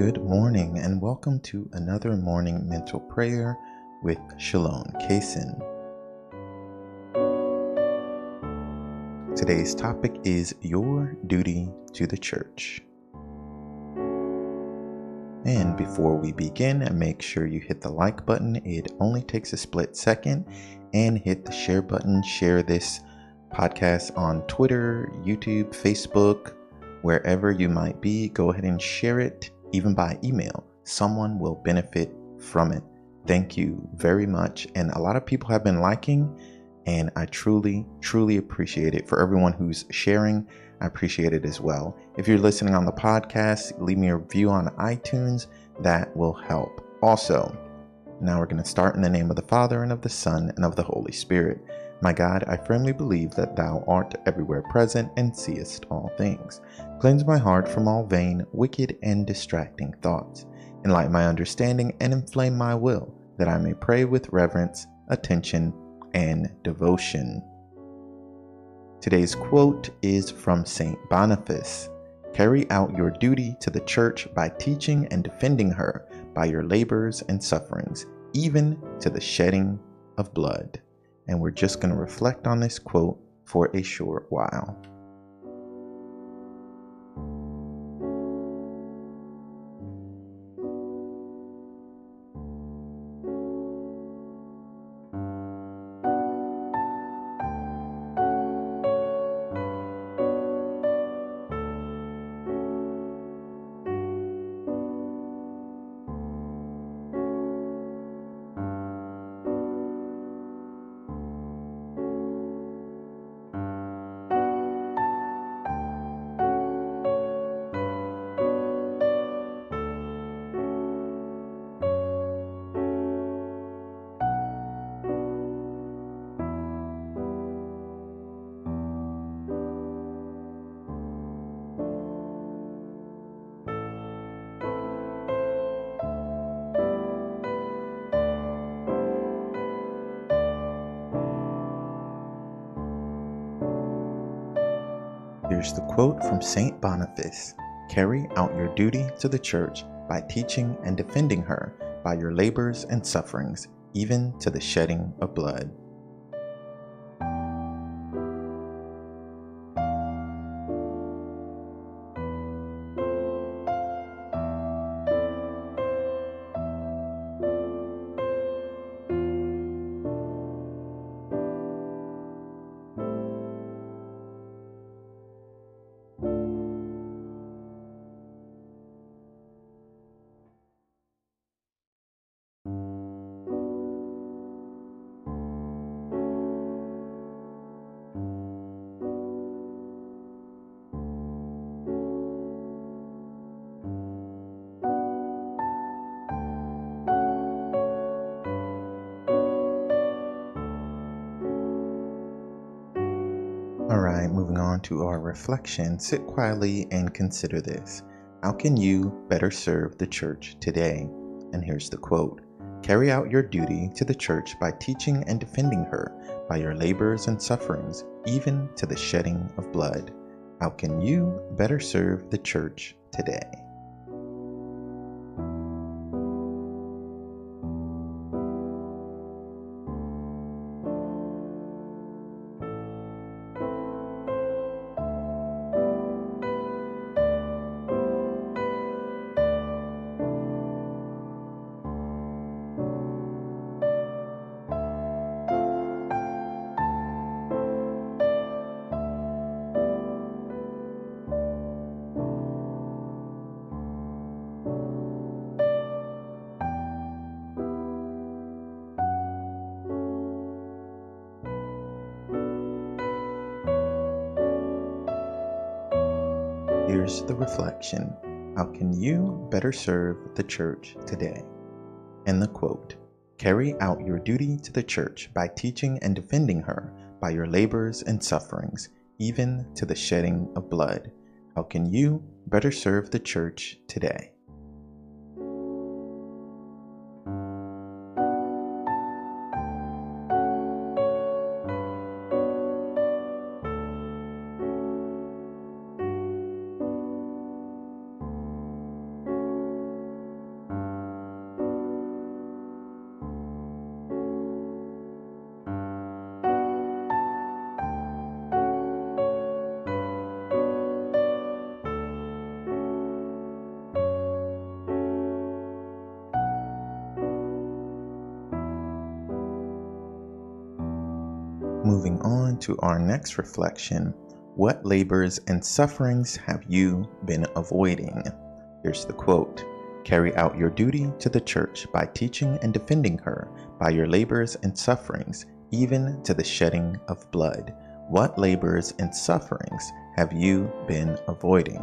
Good morning, and welcome to another morning mental prayer with Shalom Kaysen. Today's topic is your duty to the church. And before we begin, make sure you hit the like button. It only takes a split second. And hit the share button. Share this podcast on Twitter, YouTube, Facebook, wherever you might be. Go ahead and share it, even by email. Someone will benefit from it. Thank you very much. And a lot of people have been liking, and I truly, truly appreciate it. For everyone who's sharing, I appreciate it as well. If you're listening on the podcast, leave me a review on iTunes. That will help. Also, now we're going to start in the name of the Father, and of the Son, and of the Holy Spirit. My God, I firmly believe that Thou art everywhere present and seest all things. Cleanse my heart from all vain, wicked, and distracting thoughts. Enlighten my understanding and inflame my will, that I may pray with reverence, attention, and devotion. Today's quote is from St. Boniface Carry out your duty to the church by teaching and defending her by your labors and sufferings, even to the shedding of blood and we're just going to reflect on this quote for a short while. Here's the quote from St. Boniface Carry out your duty to the church by teaching and defending her by your labors and sufferings, even to the shedding of blood. On to our reflection. Sit quietly and consider this. How can you better serve the church today? And here's the quote Carry out your duty to the church by teaching and defending her by your labors and sufferings, even to the shedding of blood. How can you better serve the church today? Here's the reflection How can you better serve the church today? And the quote Carry out your duty to the church by teaching and defending her by your labors and sufferings, even to the shedding of blood. How can you better serve the church today? Moving on to our next reflection What labors and sufferings have you been avoiding? Here's the quote Carry out your duty to the church by teaching and defending her by your labors and sufferings, even to the shedding of blood. What labors and sufferings have you been avoiding?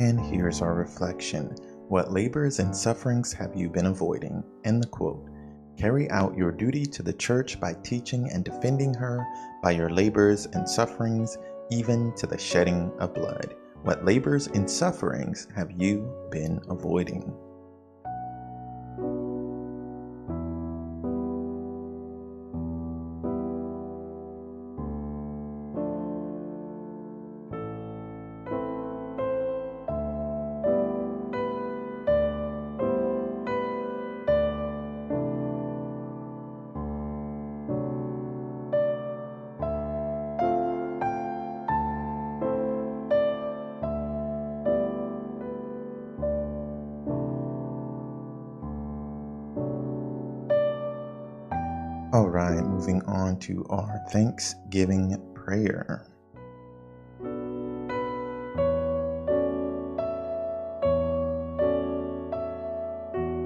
And here's our reflection What labors and sufferings have you been avoiding? End the quote. Carry out your duty to the church by teaching and defending her, by your labors and sufferings, even to the shedding of blood. What labors and sufferings have you been avoiding? Right, moving on to our Thanksgiving prayer.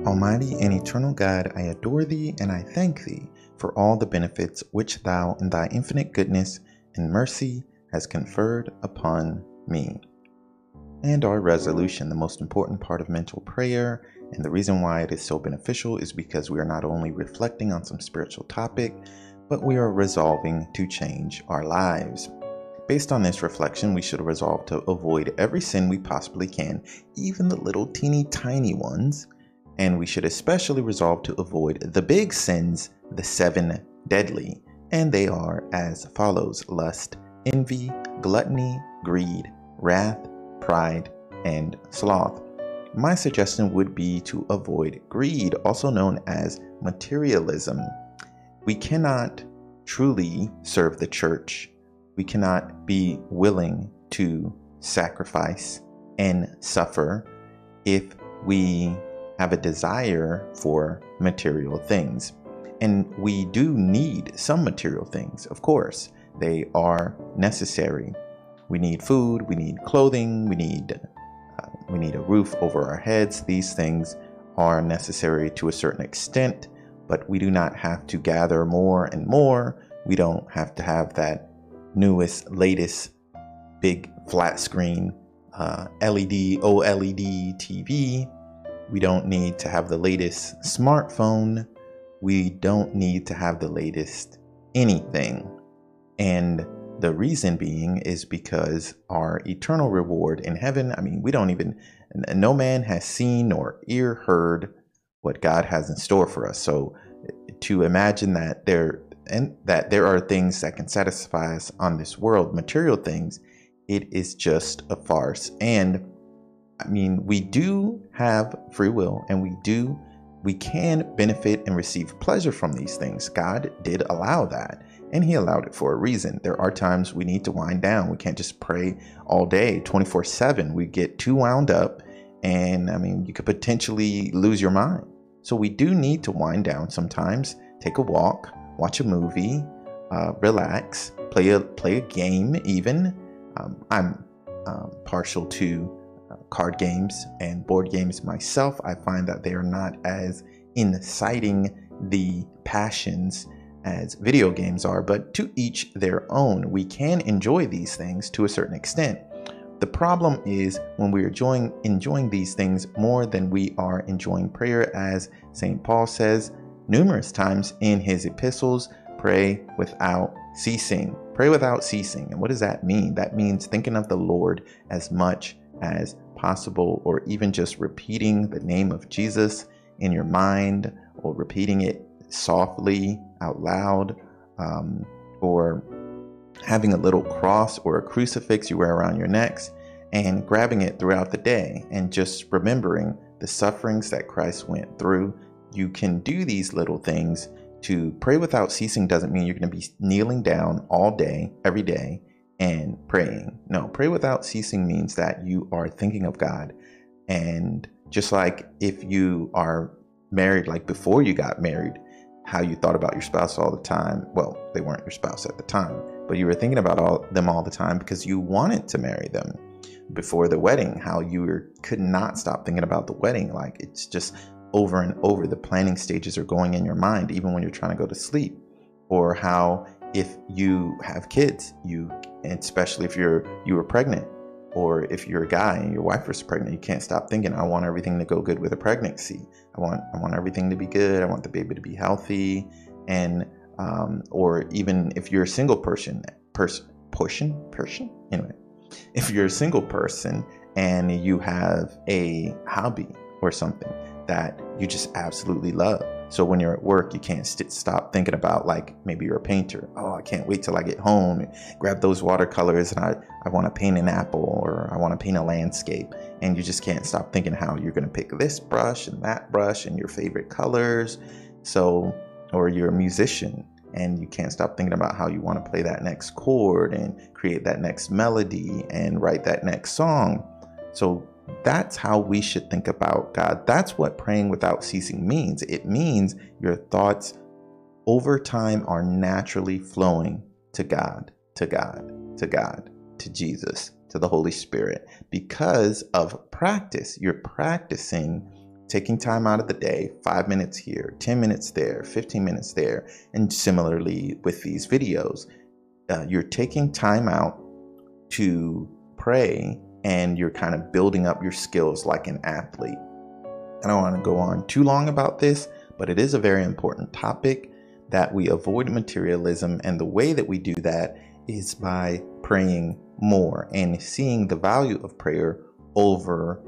Almighty and eternal God, I adore thee and I thank thee for all the benefits which thou in thy infinite goodness and mercy has conferred upon me. And our resolution, the most important part of mental prayer, and the reason why it is so beneficial is because we are not only reflecting on some spiritual topic, but we are resolving to change our lives. Based on this reflection, we should resolve to avoid every sin we possibly can, even the little teeny tiny ones, and we should especially resolve to avoid the big sins, the seven deadly, and they are as follows lust, envy, gluttony, greed, wrath, pride, and sloth. My suggestion would be to avoid greed, also known as materialism. We cannot truly serve the church. We cannot be willing to sacrifice and suffer if we have a desire for material things. And we do need some material things, of course, they are necessary. We need food, we need clothing, we need we need a roof over our heads. These things are necessary to a certain extent, but we do not have to gather more and more. We don't have to have that newest, latest big flat screen uh, LED, OLED TV. We don't need to have the latest smartphone. We don't need to have the latest anything. And the reason being is because our eternal reward in heaven, I mean, we don't even, no man has seen nor ear heard what God has in store for us. So to imagine that there and that there are things that can satisfy us on this world, material things, it is just a farce. And I mean, we do have free will and we do we can benefit and receive pleasure from these things. God did allow that and he allowed it for a reason. There are times we need to wind down. We can't just pray all day, 24 7. We get too wound up, and I mean, you could potentially lose your mind. So we do need to wind down sometimes, take a walk, watch a movie, uh, relax, play a play a game. Even um, I'm um, partial to uh, card games and board games myself. I find that they are not as inciting the passions as video games are, but to each their own. We can enjoy these things to a certain extent. The problem is when we are enjoying, enjoying these things more than we are enjoying prayer, as St. Paul says numerous times in his epistles pray without ceasing. Pray without ceasing. And what does that mean? That means thinking of the Lord as much as possible, or even just repeating the name of Jesus in your mind, or repeating it softly out loud, um, or having a little cross or a crucifix you wear around your necks and grabbing it throughout the day and just remembering the sufferings that Christ went through. You can do these little things to pray without ceasing doesn't mean you're going to be kneeling down all day, every day, and praying. No, pray without ceasing means that you are thinking of God. And just like if you are married, like before you got married, how you thought about your spouse all the time. Well, they weren't your spouse at the time, but you were thinking about all them all the time because you wanted to marry them before the wedding. How you were, could not stop thinking about the wedding. Like it's just over and over. The planning stages are going in your mind, even when you're trying to go to sleep. Or how if you have kids, you, especially if you're you were pregnant, or if you're a guy and your wife was pregnant, you can't stop thinking, I want everything to go good with a pregnancy. I want I want everything to be good. I want the baby to be healthy. And um, or even if you're a single person, person, person, person. Anyway, if you're a single person and you have a hobby or something that you just absolutely love, so when you're at work, you can't st- stop thinking about like maybe you're a painter. Oh, I can't wait till I get home and grab those watercolors and I, I want to paint an apple or I want to paint a landscape. And you just can't stop thinking how you're going to pick this brush and that brush and your favorite colors. So, or you're a musician and you can't stop thinking about how you want to play that next chord and create that next melody and write that next song. So that's how we should think about God. That's what praying without ceasing means. It means your thoughts over time are naturally flowing to God, to God, to God, to Jesus, to the Holy Spirit because of practice. You're practicing taking time out of the day, five minutes here, 10 minutes there, 15 minutes there. And similarly with these videos, uh, you're taking time out to pray and you're kind of building up your skills like an athlete. I don't want to go on too long about this, but it is a very important topic that we avoid materialism. And the way that we do that is by praying more and seeing the value of prayer over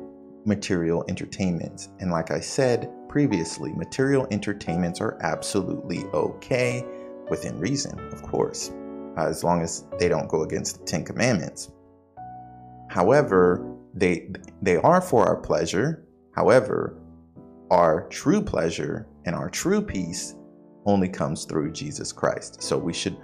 material entertainments. And like I said previously, material entertainments are absolutely okay within reason, of course, as long as they don't go against the Ten Commandments. However, they they are for our pleasure. However, our true pleasure and our true peace only comes through Jesus Christ. So we should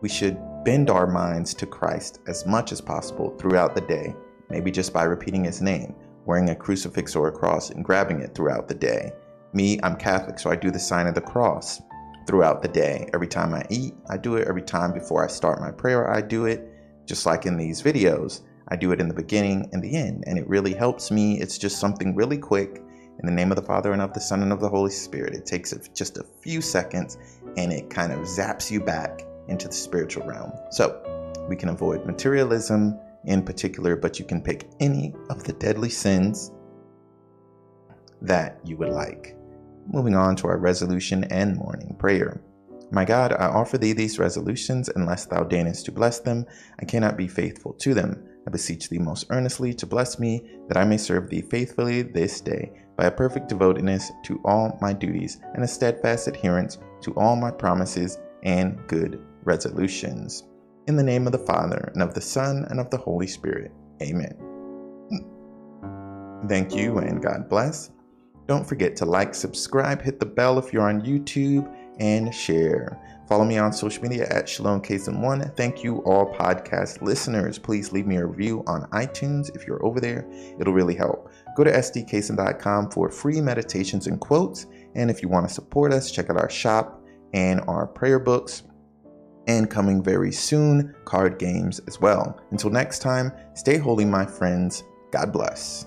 we should bend our minds to Christ as much as possible throughout the day, maybe just by repeating his name, wearing a crucifix or a cross and grabbing it throughout the day. Me, I'm Catholic, so I do the sign of the cross throughout the day. Every time I eat, I do it. Every time before I start my prayer, I do it. Just like in these videos, I do it in the beginning and the end, and it really helps me. It's just something really quick. In the name of the Father, and of the Son, and of the Holy Spirit. It takes just a few seconds and it kind of zaps you back into the spiritual realm. So we can avoid materialism in particular, but you can pick any of the deadly sins that you would like. Moving on to our resolution and morning prayer. My God, I offer thee these resolutions, unless thou deignest to bless them, I cannot be faithful to them. I beseech thee most earnestly to bless me, that I may serve thee faithfully this day, by a perfect devotedness to all my duties, and a steadfast adherence to all my promises and good resolutions. In the name of the Father, and of the Son, and of the Holy Spirit. Amen. Hmm. Thank you, and God bless. Don't forget to like, subscribe, hit the bell if you're on YouTube, and share. Follow me on social media at Shalom Kaysen1. Thank you, all podcast listeners. Please leave me a review on iTunes if you're over there. It'll really help. Go to sdkaysen.com for free meditations and quotes. And if you want to support us, check out our shop and our prayer books. And coming very soon, card games as well. Until next time, stay holy, my friends. God bless.